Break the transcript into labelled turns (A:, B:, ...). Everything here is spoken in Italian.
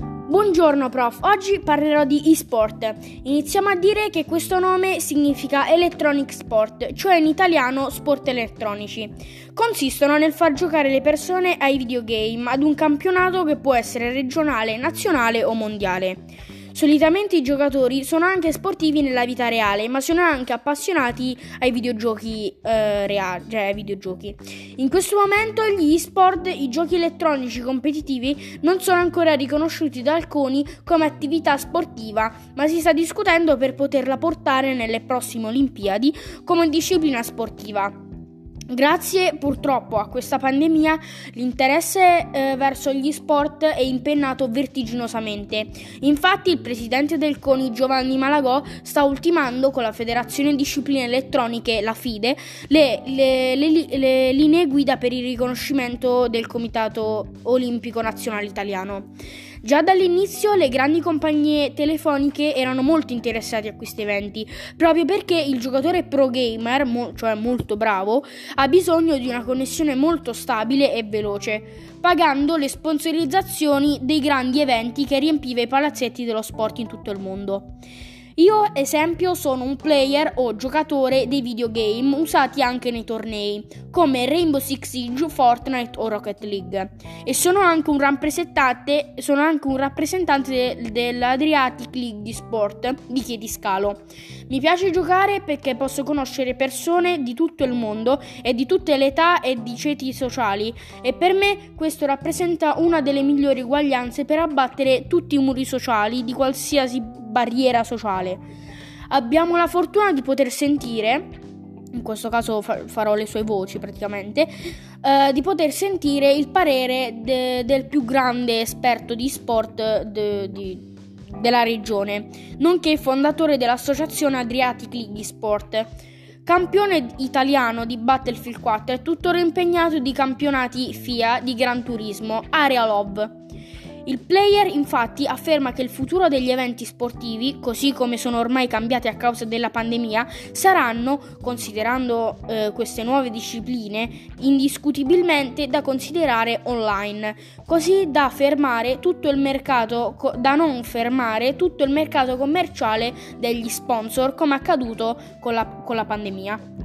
A: Buongiorno prof, oggi parlerò di e-sport. Iniziamo a dire che questo nome significa electronic sport, cioè in italiano sport elettronici. Consistono nel far giocare le persone ai videogame ad un campionato che può essere regionale, nazionale o mondiale. Solitamente i giocatori sono anche sportivi nella vita reale, ma sono anche appassionati ai videogiochi eh, reali, cioè ai videogiochi. In questo momento gli e-sport, i giochi elettronici competitivi, non sono ancora riconosciuti da alcuni come attività sportiva, ma si sta discutendo per poterla portare nelle prossime Olimpiadi come disciplina sportiva. Grazie purtroppo a questa pandemia l'interesse eh, verso gli sport è impennato vertiginosamente. Infatti il presidente del CONI Giovanni Malagò sta ultimando con la Federazione Discipline Elettroniche, la FIDE, le, le, le, le linee guida per il riconoscimento del Comitato Olimpico Nazionale Italiano. Già dall'inizio le grandi compagnie telefoniche erano molto interessate a questi eventi, proprio perché il giocatore pro gamer, mo- cioè molto bravo, ha bisogno di una connessione molto stabile e veloce, pagando le sponsorizzazioni dei grandi eventi che riempiva i palazzetti dello sport in tutto il mondo. Io, esempio, sono un player o giocatore dei videogame usati anche nei tornei, come Rainbow Six Siege, Fortnite o Rocket League. E sono anche un rappresentante, anche un rappresentante de, dell'Adriatic League di sport di Chiediscalo. Mi piace giocare perché posso conoscere persone di tutto il mondo e di tutte le età e di ceti sociali e per me questo rappresenta una delle migliori uguaglianze per abbattere tutti i muri sociali di qualsiasi barriera sociale. Abbiamo la fortuna di poter sentire, in questo caso farò le sue voci praticamente, eh, di poter sentire il parere de- del più grande esperto di sport de- di- della regione, nonché fondatore dell'associazione Adriatic League Sport. Campione italiano di Battlefield 4 è tuttora impegnato di campionati FIA di Gran Turismo, Area Love. Il player infatti afferma che il futuro degli eventi sportivi, così come sono ormai cambiati a causa della pandemia, saranno, considerando eh, queste nuove discipline, indiscutibilmente da considerare online, così da mercato da non fermare tutto il mercato commerciale degli sponsor come accaduto con la, con la pandemia.